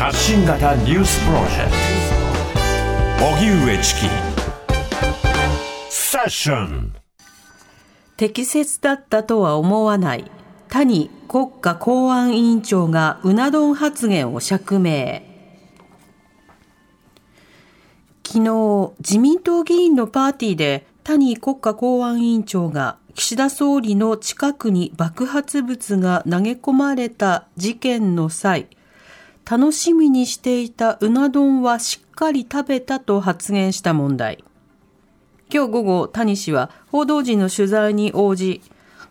発信型ニュースプロジェクト。荻上チキ。セッション。適切だったとは思わない。谷国家公安委員長がうな丼発言を釈明。昨日自民党議員のパーティーで谷国家公安委員長が岸田総理の近くに爆発物が投げ込まれた事件の際楽しみにしていたうな丼はしっかり食べたと発言した問題今日午後谷氏は報道陣の取材に応じ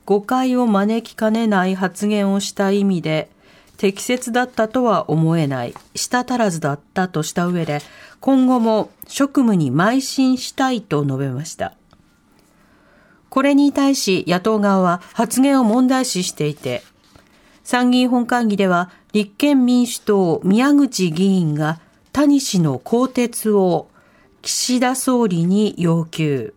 誤解を招きかねない発言をした意味で適切だったとは思えない、舌足らずだったとした上で、今後も職務に邁進したいと述べました。これに対し野党側は発言を問題視していて、参議院本会議では立憲民主党宮口議員が谷氏の更迭を岸田総理に要求。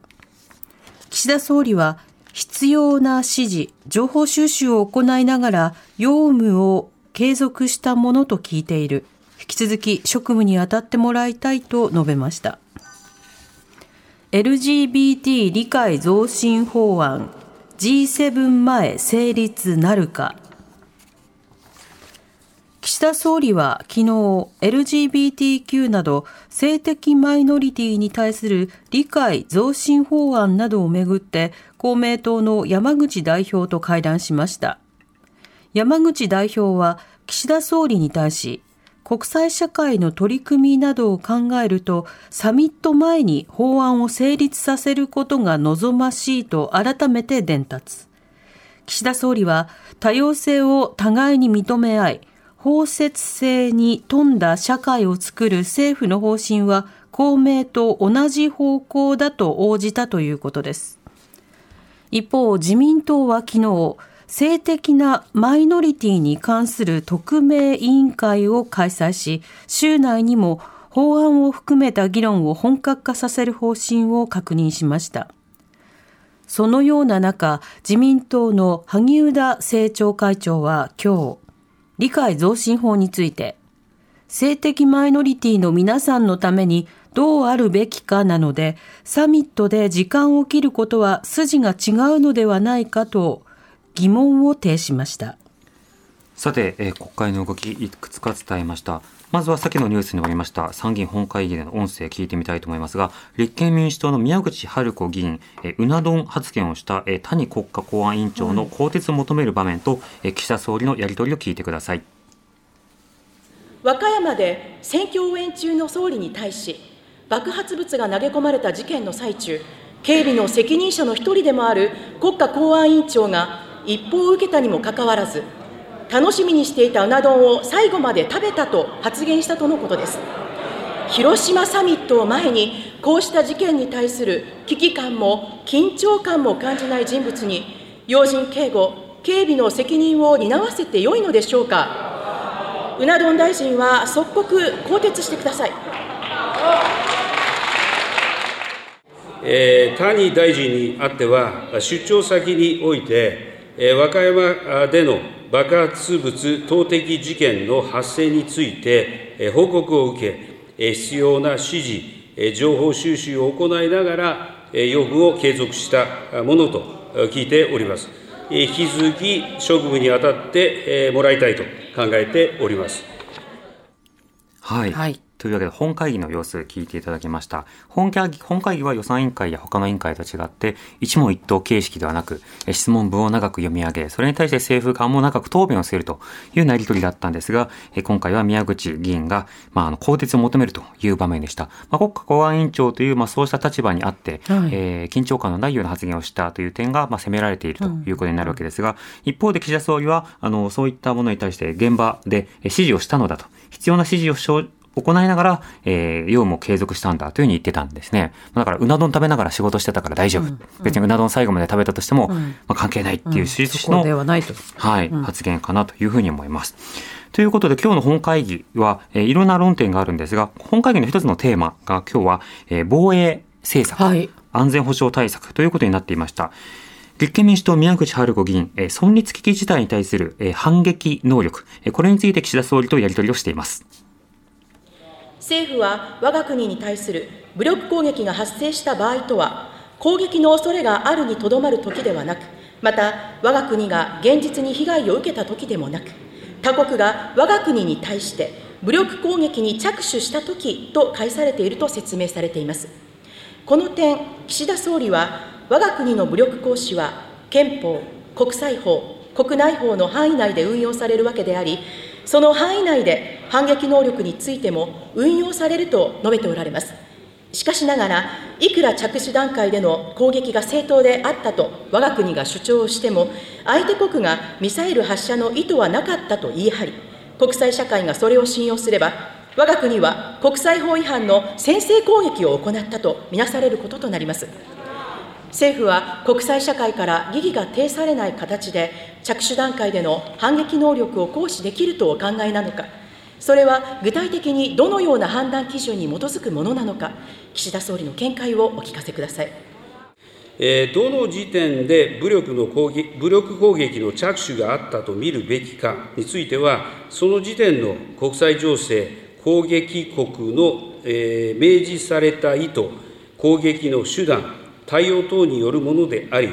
岸田総理は必要な指示、情報収集を行いながら用務を継続したものと聞いている。引き続き職務に当たってもらいたいと述べました。LGBT 理解増進法案 G7 前成立なるか田総理は昨日 LGBTQ など性的マイノリティに対する理解増進法案などをめぐって公明党の山口代表と会談しました。山口代表は岸田総理に対し国際社会の取り組みなどを考えると、サミット前に法案を成立させることが望ましいと改めて伝達。岸田総理は多様性を互いに認め合い、包摂性に富んだ社会を作る政府の方針は公明と同じ方向だと応じたということです。一方、自民党は昨日、性的なマイノリティに関する特命委員会を開催し、週内にも法案を含めた議論を本格化させる方針を確認しました。そのような中、自民党の萩生田政調会長は今日、理解増進法について、性的マイノリティの皆さんのためにどうあるべきかなので、サミットで時間を切ることは筋が違うのではないかと疑問を呈しました。さて、えー、国会の動きいくつか伝えました。まずは先のニュースにもありました。参議院本会議での音声聞いてみたいと思いますが立憲民主党の宮口春子議員えうな丼発言をしたえ谷国家公安委員長の更迭を求める場面と、え岸田総理のやり取りを聞いてください。和歌山で選挙応援中の総理に対し爆発物が投げ込まれた事件の最中警備の責任者の一人でもある国家公安委員長が一報を受けたにもかかわらず、楽しみにしていたうな丼を最後まで食べたと発言したとのことです。広島サミットを前に、こうした事件に対する危機感も緊張感も感じない人物に、要人警護、警備の責任を担わせてよいのでしょうか。うな丼大臣は即刻更迭してください。えー、谷大臣にあっては、出張先において、和歌山での爆発物投擲事件の発生について報告を受け、必要な指示、情報収集を行いながら、要務を継続したものと聞いております。引き続き職務に当たってもらいたいと考えております。はい、はいというわけで本会議の様子聞いていただきました。本会議本会議は予算委員会や他の委員会と違って一問一答形式ではなく質問文を長く読み上げ、それに対して政府側も長く答弁をするというやり取りだったんですが、今回は宮口議員が、まあ、あの更迭を求めるという場面でした。まあ、国家公安委員長という、まあ、そうした立場にあって、はい、えー、緊張感のないような発言をしたという点が、まあ、責められているということになるわけですが、一方で岸田総理はあのそういったものに対して現場で指示をしたのだと、必要な指示を行いながら、えー、業務を継続したんだというふうに言ってたんですね。だから、うな丼食べながら仕事してたから大丈夫。うんうん、別にうな丼最後まで食べたとしても、うん、まあ、関係ないっていう趣旨の、ではないと。はい、発言かなというふうに思います。ということで今日の本会議は、えー、いろんな論点があるんですが、本会議の一つのテーマが今日は、えー、防衛政策、はい、安全保障対策ということになっていました。立憲民主党宮口春子議員、えー、存立危機事態に対する、えー、反撃能力、えー、これについて岸田総理とやり取りをしています。政府は我が国に対する武力攻撃が発生した場合とは、攻撃の恐れがあるにとどまるときではなく、また我が国が現実に被害を受けたときでもなく、他国が我が国に対して武力攻撃に着手したときと返されていると説明されています。この点、岸田総理は、我が国の武力行使は憲法、国際法、国内法の範囲内で運用されるわけであり、その範囲内で反撃能力についても運用されると述べておられます。しかしながら、いくら着手段階での攻撃が正当であったと我が国が主張しても、相手国がミサイル発射の意図はなかったと言い張り、国際社会がそれを信用すれば、我が国は国際法違反の先制攻撃を行ったとみなされることとなります。政府は国際社会から疑義が呈されない形で、着手段階での反撃能力を行使できるとお考えなのか、それは具体的にどのような判断基準に基づくものなのか、岸田総理の見解をお聞かせください。えどの時点で武力の攻撃武力攻撃の着手があったと見るべきかについては、その時点の国際情勢、攻撃国の、え明示された意図、攻撃の手段、対応等によるものであり、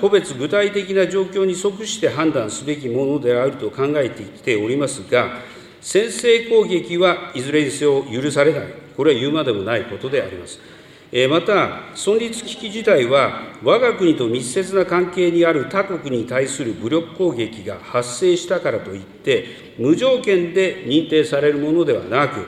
個別具体的な状況に即して判断すべきものであると考えてきておりますが、先制攻撃はいずれにせよ許されない、これは言うまでもないことであります。また、存立危機自体は、我が国と密接な関係にある他国に対する武力攻撃が発生したからといって、無条件で認定されるものではなく、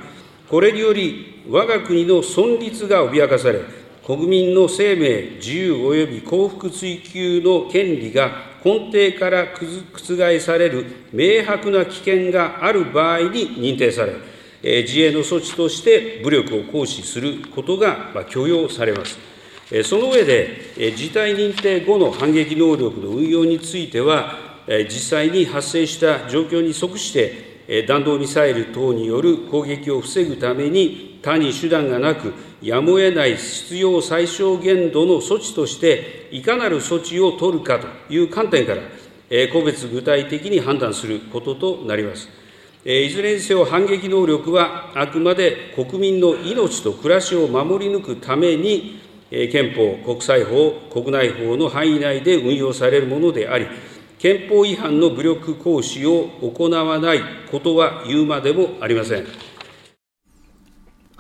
これにより、我が国の存立が脅かされ、国民の生命、自由及び幸福追求の権利が根底から覆される明白な危険がある場合に認定され、自衛の措置として武力を行使することが許容されます。その上で、事態認定後の反撃能力の運用については、実際に発生した状況に即して、弾道ミサイル等による攻撃を防ぐために、他に手段がなく、やむを得ない必要最小限度の措置として、いかなる措置を取るかという観点から、個別具体的に判断することとなります。いずれにせよ反撃能力は、あくまで国民の命と暮らしを守り抜くために、憲法、国際法、国内法の範囲内で運用されるものであり、憲法違反の武力行使を行わないことは言うまでもありません。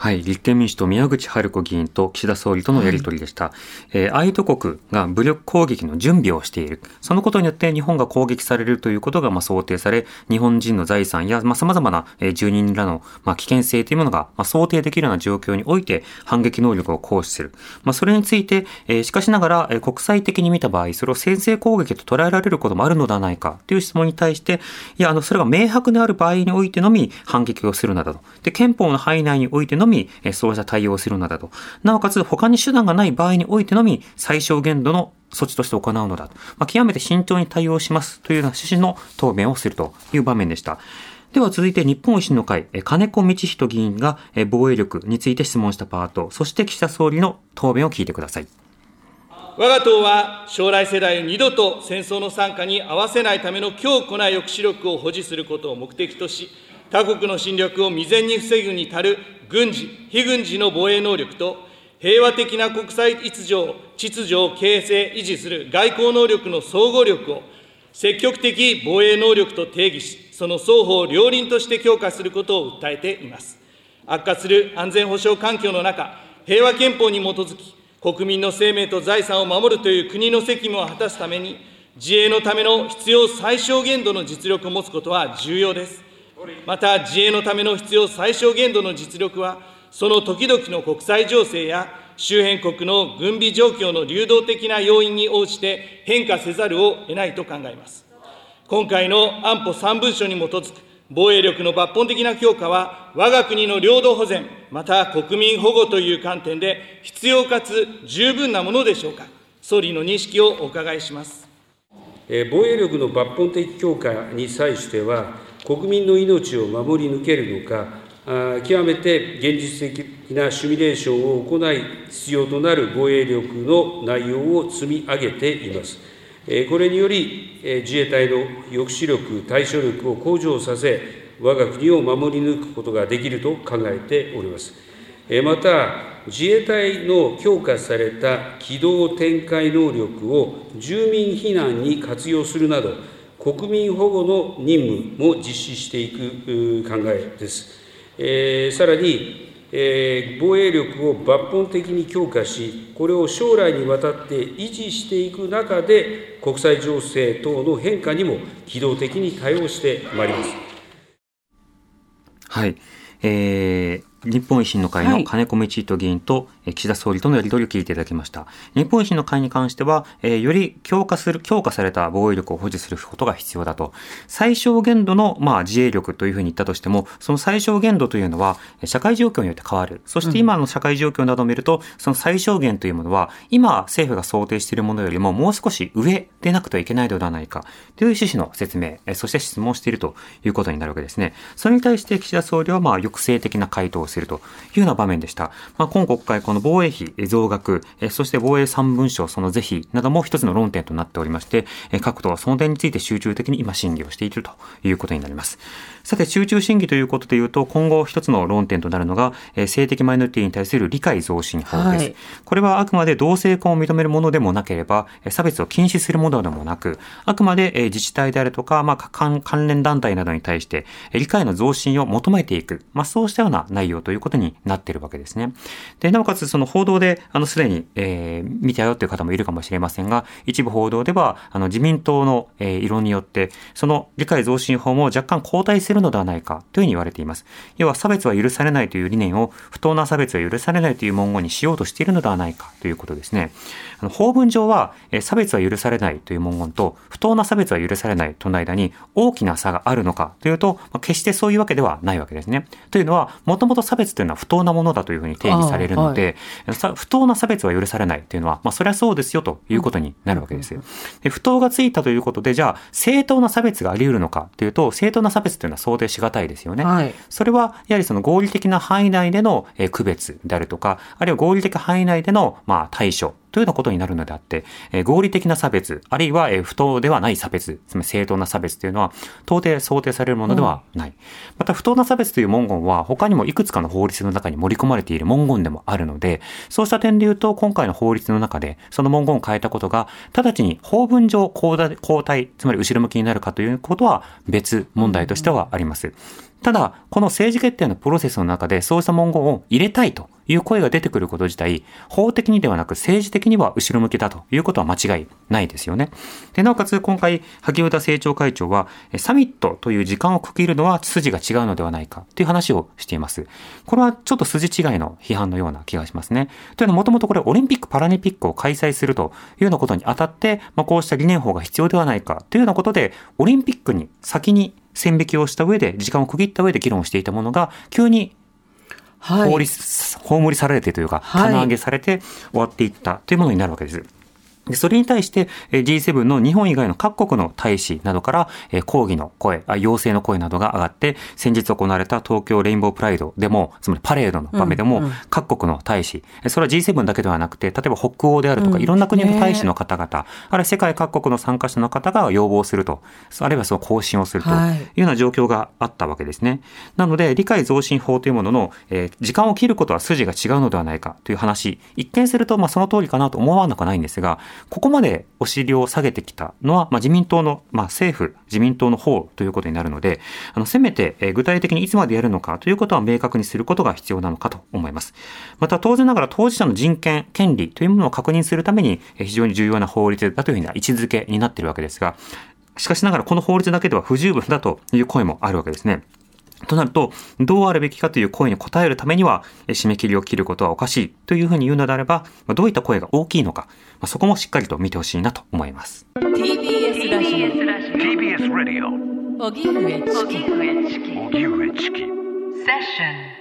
はい、立憲民主党宮口春子議員と岸田総理とのやり取りでした。はい、えー、相手国が武力攻撃の準備をしている。そのことによって日本が攻撃されるということがまあ想定され、日本人の財産やまあ様々な住人らのまあ危険性というものがまあ想定できるような状況において反撃能力を行使する。まあそれについて、えー、しかしながら、えー、国際的に見た場合、それを先制攻撃と捉えられることもあるのではないかという質問に対して、いや、あの、それが明白である場合においてのみ反撃をするなどと。で、憲法の範囲内においてのみ、そうした対応をするのだと。なおかつ、他に手段がない場合においてのみ、最小限度の措置として行うのだと。まあ、極めて慎重に対応しますというような趣旨の答弁をするという場面でした。では続いて日本維新の会、金子道人議員が防衛力について質問したパート、そして岸田総理の答弁を聞いてください。我が党は将来世代を二度と戦争の参加に合わせないための強固な抑止力を保持することを目的とし、他国の侵略を未然に防ぐに足る軍事、非軍事の防衛能力と、平和的な国際秩序を秩序を形成、維持する外交能力の総合力を、積極的防衛能力と定義し、その双方両輪として強化することを訴えています。悪化する安全保障環境の中、平和憲法に基づき、国民の生命と財産を守るという国の責務を果たすために、自衛のための必要最小限度の実力を持つことは重要です。また自衛のための必要最小限度の実力は、その時々の国際情勢や周辺国の軍備状況の流動的な要因に応じて変化せざるを得ないと考えます。今回の安保3文書に基づく防衛力の抜本的な強化は、我が国の領土保全、また国民保護という観点で必要かつ十分なものでしょうか。総理の認識をお伺いします。防衛力の抜本的強化に際しては、国民の命を守り抜けるのか、極めて現実的なシミュレーションを行い、必要となる防衛力の内容を積み上げています。これにより、自衛隊の抑止力、対処力を向上させ、我が国を守り抜くことができると考えております。また、自衛隊の強化された機動展開能力を住民避難に活用するなど、国民保護の任務も実施していく考えです。えー、さらに、えー、防衛力を抜本的に強化し、これを将来にわたって維持していく中で、国際情勢等の変化にも機動的に対応してまいります。はい。えー、日本維新の会の金子道人議員と、岸田総理とのやり取りを聞いていただきました。日本維新の会に関しては、えー、より強化する、強化された防衛力を保持することが必要だと。最小限度の、まあ、自衛力というふうに言ったとしても、その最小限度というのは、社会状況によって変わる。そして今の社会状況などを見ると、その最小限というものは、今政府が想定しているものよりももう少し上でなくてはいけないのではないか、という趣旨の説明、そして質問しているということになるわけですね。それに対して岸田総理は、まあ、抑制的な回答をするというような場面でした。まあ、今国会、この防衛費増額、そして防衛三文書、その是非なども一つの論点となっておりまして、各党はその点について集中的に今審議をしているということになります。さて、集中審議ということでいうと、今後一つの論点となるのが、性的マイノリティに対する理解増進法です。はい、これはあくまで同性婚を認めるものでもなければ、差別を禁止するものでもなく、あくまで自治体であるとか、まあ、関連団体などに対して、理解の増進を求めていく、まあ、そうしたような内容ということになっているわけですね。で、なおかつその報道で、あの、すでに、えー、見たよという方もいるかもしれませんが、一部報道では、あの、自民党の、えー、異論によって、その理解増進法も若干後退するのではないかというふうに言われています。要は差別は許されないという理念を不当な差別は許されないという文言にしようとしているのではないかということですね。あの法文上は、え差別は許されないという文言と不当な差別は許されないとの間に大きな差があるのかというと、まあ、決してそういうわけではないわけですね。というのは、もともと差別というのは不当なものだというふうに定義されるので、はい、不当な差別は許されないというのは、まあ、それはそうですよということになるわけですよ。で不当がついたということで、じゃあ、正当な差別があり得るのかというと、正当な差別というのは想定しがたいですよね。はい、それは、やはりその合理的な範囲内での区別であるとか、あるいは合理的範囲内での、まあ、対処というようなことになるのであって、え合理的な差別、あるいは、え不当ではない差別、つまり正当な差別というのは、到底想定されるものではない。うん、また、不当な差別という文言は、他にもいくつかの法律の中に盛り込まれている文言でもあるので、そうした点で言うと、今回の法律の中で、その文言を変えたことが、直ちに法文上交代、つまり後ろ向きになるかということは、別問題としてはあります。ただ、この政治決定のプロセスの中でそうした文言を入れたいという声が出てくること自体、法的にではなく政治的には後ろ向きだということは間違いないですよね。で、なおかつ今回、萩生田政調会長は、サミットという時間を区切るのは筋が違うのではないかという話をしています。これはちょっと筋違いの批判のような気がしますね。というのはもともとこれオリンピック・パラリンピックを開催するというようなことにあたって、まあ、こうした理念法が必要ではないかというようなことで、オリンピックに先に線引きをした上で、時間を区切った上で議論していたものが、急に法律、はい、葬りされてというか、棚上げされて終わっていったというものになるわけです。でそれに対して G7 の日本以外の各国の大使などから抗議の声、要請の声などが上がって、先日行われた東京レインボープライドでも、つまりパレードの場面でも、各国の大使、それは G7 だけではなくて、例えば北欧であるとか、いろんな国の大使の方々、あるいは世界各国の参加者の方が要望すると、あるいはその更新をするとい。うような状況があったわけですね。なので、理解増進法というものの、え時間を切ることは筋が違うのではないかという話、一見すると、まあその通りかなと思わなくはないんですが、ここまでお尻を下げてきたのは、まあ、自民党の、まあ、政府、自民党の方ということになるので、あの、せめて、え具体的にいつまでやるのかということは明確にすることが必要なのかと思います。また、当然ながら当事者の人権、権利というものを確認するために、非常に重要な法律だというふうな位置づけになっているわけですが、しかしながらこの法律だけでは不十分だという声もあるわけですね。となると、どうあるべきかという声に応えるためには、締め切りを切ることはおかしいというふうに言うのであれば、どういった声が大きいのか、そこもしっかりと見てほしいなと思います。TBS ラジオ。TBS ラジオ。荻上チキ。荻上チキ。セッション。